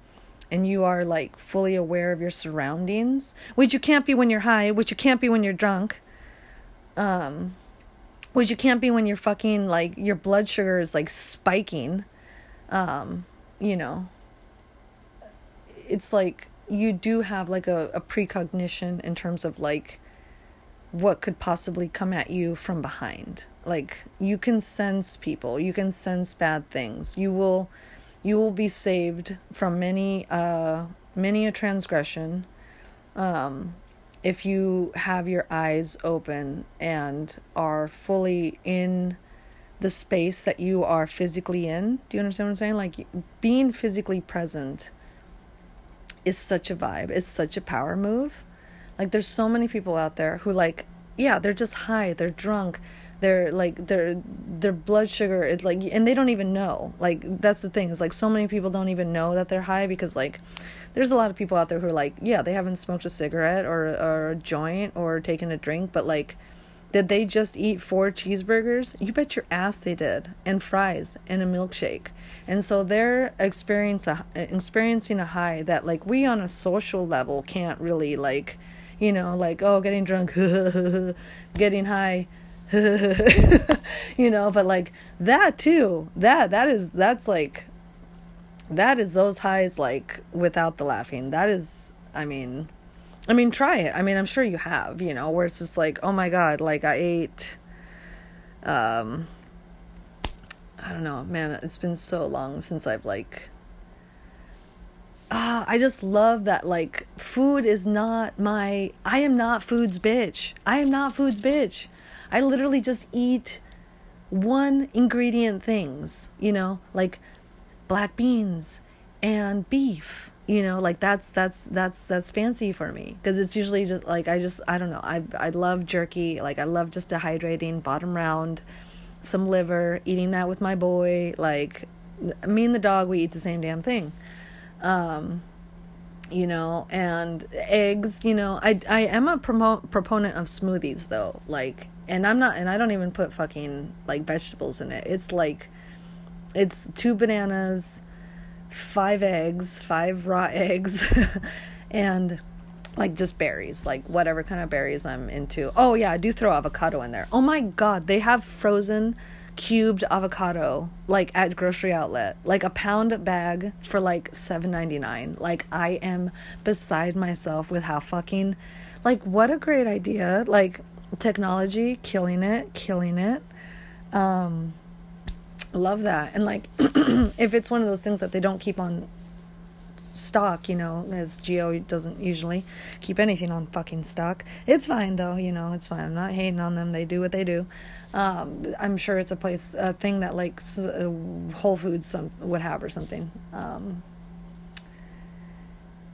and you are like fully aware of your surroundings which you can't be when you're high which you can't be when you're drunk um which you can't be when you're fucking like your blood sugar is like spiking um you know it's like you do have like a, a precognition in terms of like what could possibly come at you from behind. Like you can sense people you can sense bad things. You will you will be saved from many uh many a transgression um if you have your eyes open and are fully in the space that you are physically in. Do you understand what i'm saying? Like being physically present is such a vibe, is such a power move. Like there's so many people out there who like, yeah, they're just high, they're drunk, they're like their their blood sugar is like and they don't even know. Like that's the thing, is like so many people don't even know that they're high because like there's a lot of people out there who are like, yeah, they haven't smoked a cigarette or or a joint or taken a drink, but like did they just eat four cheeseburgers? You bet your ass they did, and fries and a milkshake. And so they're experience a, experiencing a high that like we on a social level can't really like, you know, like oh getting drunk, getting high, you know, but like that too. That that is that's like that is those highs like without the laughing. That is I mean, I mean, try it. I mean, I'm sure you have, you know, where it's just like, oh my god, like I ate, um, I don't know, man. It's been so long since I've like. Ah, I just love that. Like, food is not my. I am not food's bitch. I am not food's bitch. I literally just eat one ingredient things, you know, like black beans and beef you know like that's that's that's that's fancy for me because it's usually just like i just i don't know i i love jerky like i love just dehydrating bottom round some liver eating that with my boy like me and the dog we eat the same damn thing. Um you know and eggs you know i i am a promo- proponent of smoothies though like and i'm not and i don't even put fucking like vegetables in it. It's like it's two bananas five eggs, five raw eggs, and like just berries, like whatever kind of berries I'm into. Oh yeah, I do throw avocado in there. Oh my god, they have frozen cubed avocado like at grocery outlet. Like a pound bag for like 7.99 like i am beside myself with how fucking like what a great idea. Like technology killing it killing it. Um love that. And like if it's one of those things that they don't keep on stock you know as GO doesn't usually keep anything on fucking stock. It's fine though you know it's fine. I'm not hating on them. They do what they do. Um, i'm sure it's a place a thing that like uh, whole foods some would have or something. Um,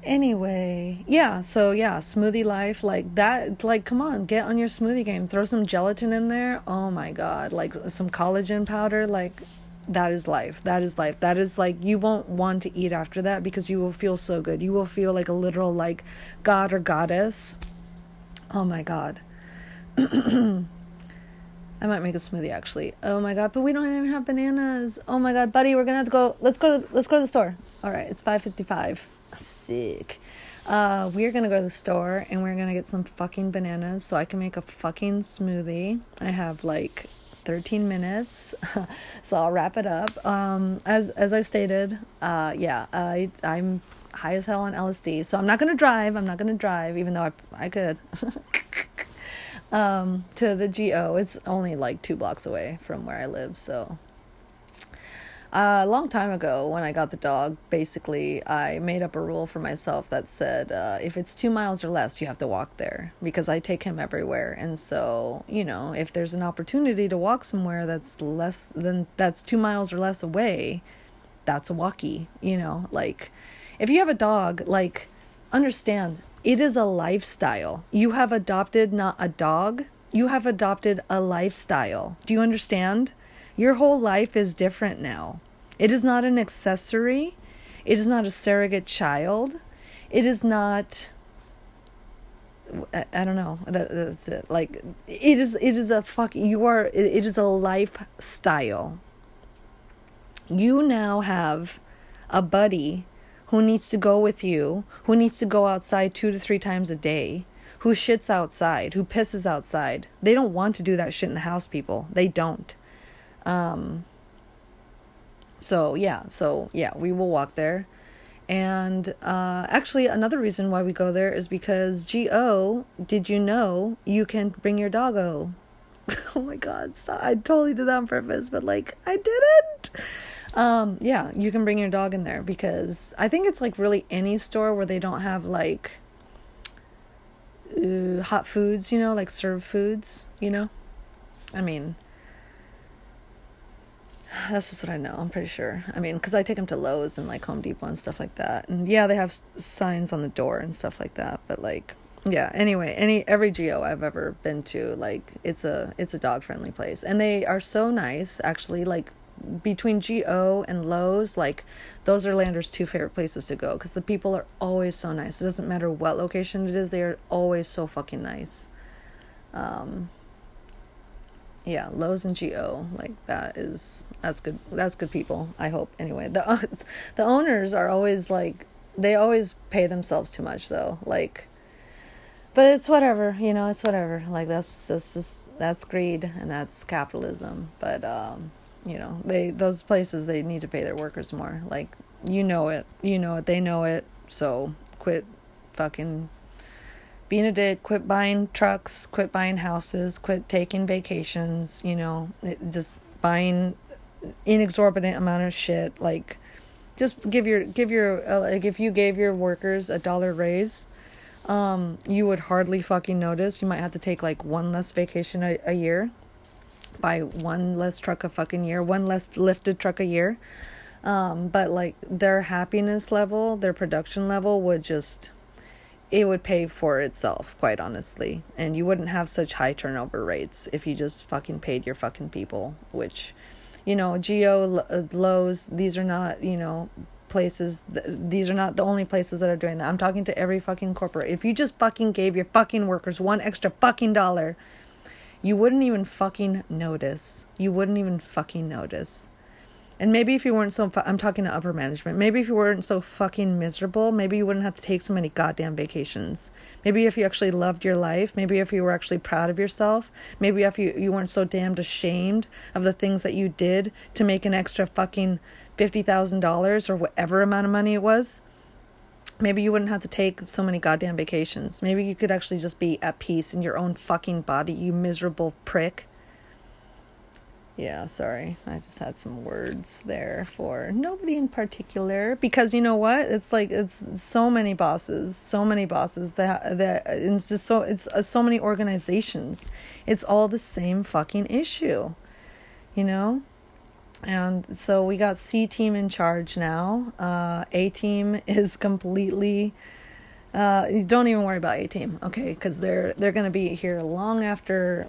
anyway yeah so yeah smoothie life like that like come on get on your smoothie game. Throw some gelatin in there. Oh my god. Like some collagen powder like that is life that is life that is like you won't want to eat after that because you will feel so good you will feel like a literal like god or goddess oh my god I might make a smoothie actually. Oh my god, but we don't even have bananas. Oh my god, buddy, we're gonna have to go. Let's go. To, let's go to the store. All right, it's five fifty-five. Sick. Uh, we're gonna go to the store and we're gonna get some fucking bananas so I can make a fucking smoothie. I have like 13 minutes, so I'll wrap it up. Um, as as I stated, uh, yeah, I I'm high as hell on LSD, so I'm not gonna drive. I'm not gonna drive, even though I I could. um, to the GO. It's only like two blocks away from where I live, so a long time ago, when I got the dog, basically, I made up a rule for myself that said uh, if it's two miles or less, you have to walk there because I take him everywhere. And so, you know, if there's an opportunity to walk somewhere that's less than that's two miles or less away, that's a walkie, you know, like if you have a dog, like, understand it is a lifestyle. You have adopted not a dog, you have adopted a lifestyle. Do you understand? Your whole life is different now. It is not an accessory. It is not a surrogate child. It is not. I, don't know. That, that's it. Like it is. It is a fuck. You are. It is a lifestyle. You now have a buddy who needs to go with you, who needs to go outside two to three times a day, who shits outside, who pisses outside. They don't want to do that shit in the house, people. They don't. Um, so yeah, so yeah, we will walk there. And uh, actually, another reason why we go there is because GO, did you know you can bring your doggo? oh my god, stop. I totally did that on purpose, but like, I didn't. Um, yeah, you can bring your dog in there because I think it's like really any store where they don't have like uh, hot foods, you know, like served foods, you know? I mean, that's just what I know. I'm pretty sure. I mean, because I take them to Lowe's and like Home Depot and stuff like that. And yeah, they have signs on the door and stuff like that. But like, yeah. Anyway, any every GO I've ever been to, like, it's a it's a dog friendly place, and they are so nice. Actually, like between GO and Lowe's, like those are Lander's two favorite places to go because the people are always so nice. It doesn't matter what location it is; they are always so fucking nice. Um, yeah, Lowe's and GO, like that is that's good. That's good people. I hope anyway. The the owners are always like they always pay themselves too much though. Like, but it's whatever, you know. It's whatever. Like that's that's just that's greed and that's capitalism. But um, you know, they those places they need to pay their workers more. Like you know it, you know it, they know it. So quit fucking being a dick, quit buying trucks, quit buying houses, quit taking vacations, you know, just buying inexorbitant amount of shit like just give your give your uh, like if you gave your workers a dollar raise um you would hardly fucking notice. You might have to take like one less vacation a, a year. Buy one less truck a fucking year one less lifted truck a year. Um but like their happiness level their production level would just it would pay for itself quite honestly and you wouldn't have such high turnover rates if you just fucking paid your fucking people which you know, GO, uh, Lowe's, these are not, you know, places, these are not the only places that are doing that. I'm talking to every fucking corporate. If you just fucking gave your fucking workers one extra fucking dollar, you wouldn't even fucking notice. You wouldn't even fucking notice. And maybe if you weren't so, I'm talking to upper management, maybe if you weren't so fucking miserable, maybe you wouldn't have to take so many goddamn vacations. Maybe if you actually loved your life, maybe if you were actually proud of yourself, maybe if you, you weren't so damned ashamed of the things that you did to make an extra fucking $50,000 or whatever amount of money it was, maybe you wouldn't have to take so many goddamn vacations. Maybe you could actually just be at peace in your own fucking body, you miserable prick. Yeah, sorry. I just had some words there for nobody in particular because you know what? It's like it's so many bosses, so many bosses that that it's just so it's uh, so many organizations. It's all the same fucking issue. You know? And so we got C team in charge now. Uh A team is completely uh, don't even worry about A team, okay? Because they're they're gonna be here long after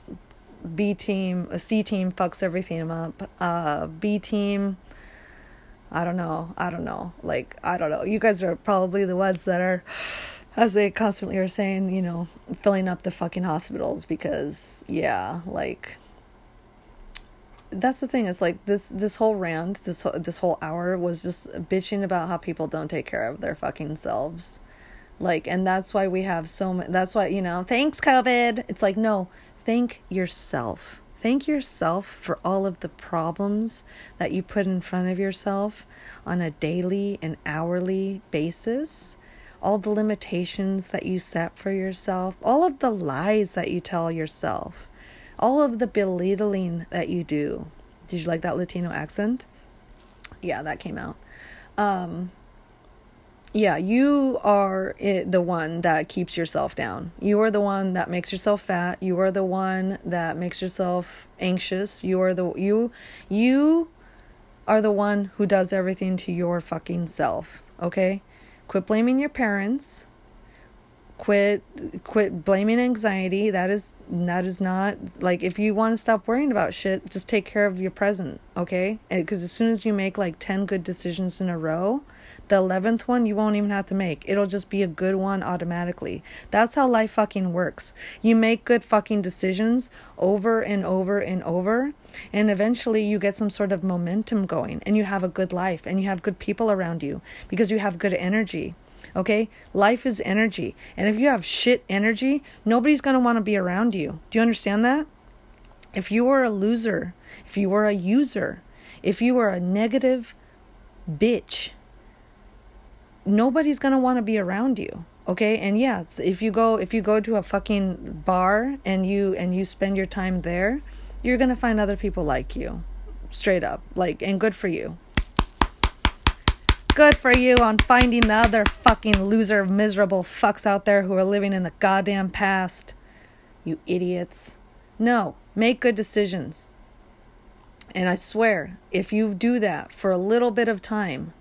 B team, a C team fucks everything up. Uh, B team, I don't know. I don't know. Like, I don't know. You guys are probably the ones that are, as they constantly are saying, you know, filling up the fucking hospitals because, yeah, like, that's the thing. It's like this this whole rant, this this whole hour was just bitching about how people don't take care of their fucking selves. Like, and that's why we have so much. That's why you know. Thanks, COVID. It's like no thank yourself. Thank yourself for all of the problems that you put in front of yourself on a daily and hourly basis, all the limitations that you set for yourself, all of the lies that you tell yourself, all of the belittling that you do. Did you like that Latino accent? Yeah, that came out. Um, yeah, you are the one that keeps yourself down. You are the one that makes yourself fat. You are the one that makes yourself anxious. You are the you you are the one who does everything to your fucking self, okay? Quit blaming your parents. Quit quit blaming anxiety. That is that is not like if you want to stop worrying about shit, just take care of your present, okay? Cuz as soon as you make like 10 good decisions in a row, the 11th one you won't even have to make. It'll just be a good one automatically. That's how life fucking works. You make good fucking decisions over and over and over, and eventually you get some sort of momentum going and you have a good life and you have good people around you because you have good energy. Okay? Life is energy. And if you have shit energy, nobody's going to want to be around you. Do you understand that? If you are a loser, if you are a user, if you are a negative bitch, nobody's gonna want to be around you okay? And yeah if you go if you go to a fucking bar and you and you spend your time there you're gonna find other people like you straight up like and good for you. Good for you on finding the other fucking loser miserable fucks out there who are living in the goddamn past you idiots. No make good decisions. And i swear if you do that for a little bit of time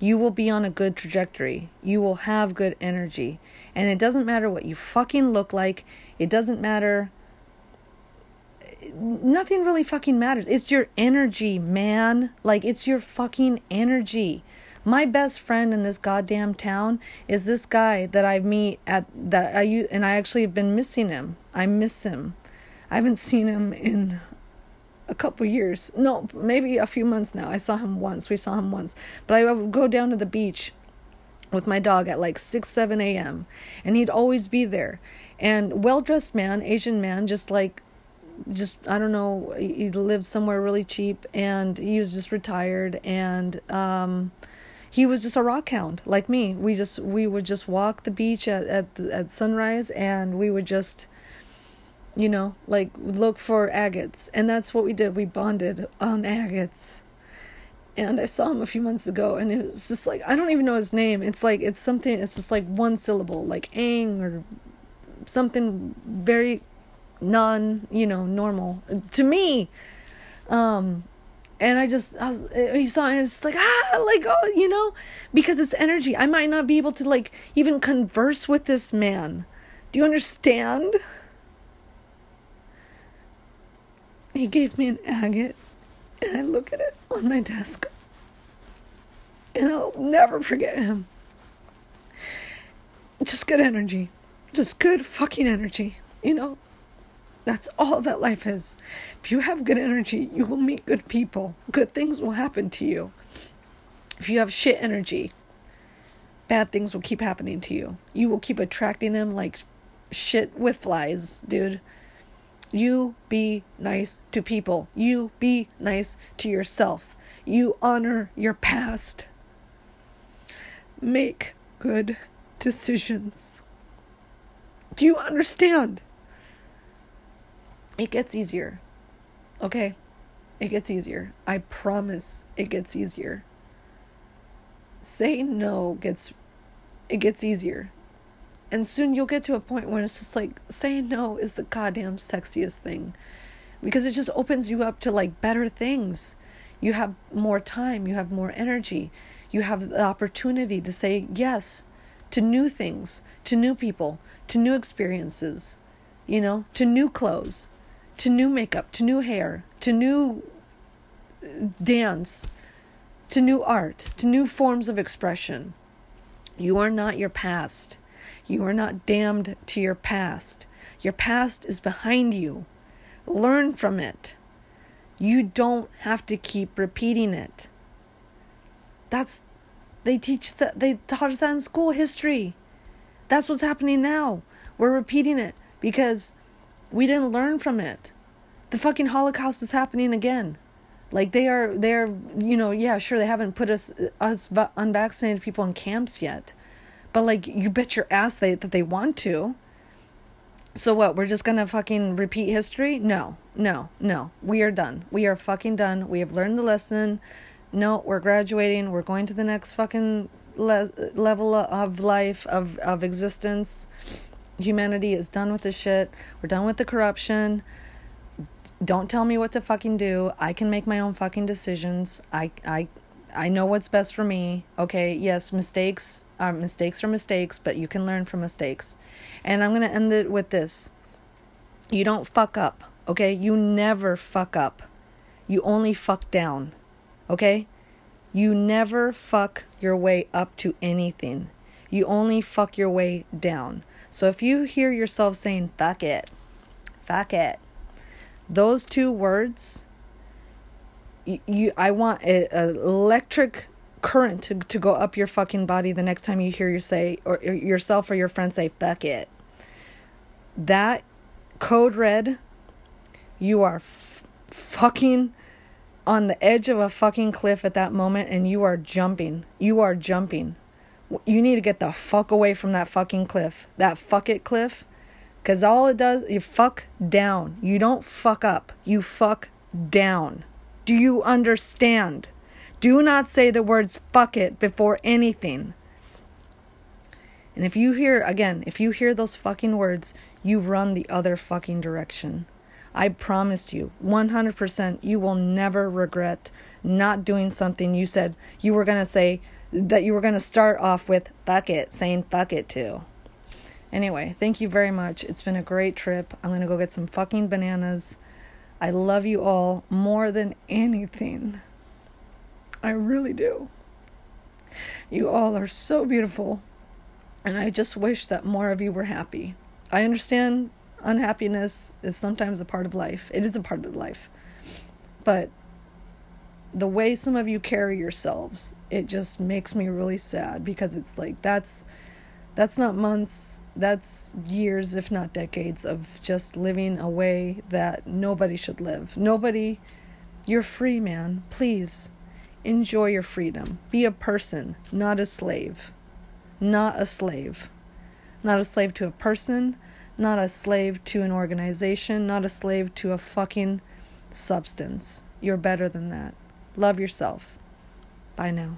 you will be on a good trajectory. You will have good energy. And it doesn't matter what you fucking look like. It doesn't matter. Nothing really fucking matters. It's your energy, man. Like, it's your fucking energy. My best friend in this goddamn town is this guy that I meet at that I and I actually have been missing him. I miss him. I haven't seen him in a couple years. No, maybe a few months now. I saw him once. We saw him once. But I would go down to the beach with my dog at like 6, 7 a.m. And he'd always be there. And well dressed man, Asian man, just like, just, I don't know, he lived somewhere really cheap and he was just retired. And, um, he was just a rock hound like me. We just we would just walk the beach at at, at sunrise and we would just you know, like look for agates. And that's what we did. We bonded on agates. And I saw him a few months ago and it was just like I don't even know his name. It's like it's something it's just like one syllable, like ang or something very non, you know, normal to me. Um and I just I was he saw and it's like ah like oh you know because it's energy. I might not be able to like even converse with this man. Do you understand? He gave me an agate, and I look at it on my desk, and I'll never forget him. Just good energy. Just good fucking energy, you know? That's all that life is. If you have good energy, you will meet good people. Good things will happen to you. If you have shit energy, bad things will keep happening to you. You will keep attracting them like shit with flies, dude. You be nice to people. You be nice to yourself. You honor your past. Make good decisions. Do you understand? It gets easier. Okay? It gets easier. I promise it gets easier. Say no gets it gets easier. And soon you'll get to a point where it's just like saying no is the goddamn sexiest thing. Because it just opens you up to like better things. You have more time, you have more energy, you have the opportunity to say yes to new things, to new people, to new experiences, you know, to new clothes, to new makeup, to new hair, to new uh, dance, to new art, to new forms of expression. You are not your past. You are not damned to your past. Your past is behind you. Learn from it. You don't have to keep repeating it. That's they teach that they taught us that in school history. That's what's happening now. We're repeating it because we didn't learn from it. The fucking Holocaust is happening again. Like they are they're you know, yeah, sure they haven't put us us unvaccinated people in camps yet. But like you bet your ass they that they want to. So what? We're just gonna fucking repeat history? No, no, no. We are done. We are fucking done. We have learned the lesson. No, we're graduating. We're going to the next fucking le- level of life of of existence. Humanity is done with this shit. We're done with the corruption. Don't tell me what to fucking do. I can make my own fucking decisions. I I I know what's best for me. Okay, yes, mistakes are mistakes are mistakes, but you can learn from mistakes. And I'm going to end it with this. You don't fuck up, okay? You never fuck up. You only fuck down. Okay? You never fuck your way up to anything. You only fuck your way down. So if you hear yourself saying fuck it, fuck it, those two words you, I want an electric current to, to go up your fucking body the next time you hear you say or yourself or your friend say fuck it. That code red you are f- fucking on the edge of a fucking cliff at that moment and you are jumping. You are jumping. You need to get the fuck away from that fucking cliff. That fuck it cliff. Because all it does you fuck down. You don't fuck up. You fuck down do you understand? Do not say the words fuck it before anything. And if you hear, again, if you hear those fucking words, you run the other fucking direction. I promise you, 100%, you will never regret not doing something you said you were going to say, that you were going to start off with fuck it, saying fuck it to. Anyway, thank you very much. It's been a great trip. I'm going to go get some fucking bananas. I love you all more than anything. I really do. You all are so beautiful, and I just wish that more of you were happy. I understand unhappiness is sometimes a part of life, it is a part of life. But the way some of you carry yourselves, it just makes me really sad because it's like that's that's not months, that's years, if not decades, of just living a way that nobody should live. Nobody, you're free, man. Please. Enjoy your freedom. Be a person, not a slave. Not a slave. Not a slave to a person, not a slave to an organization, not a slave to a fucking substance. You're better than that. Love yourself. Bye now.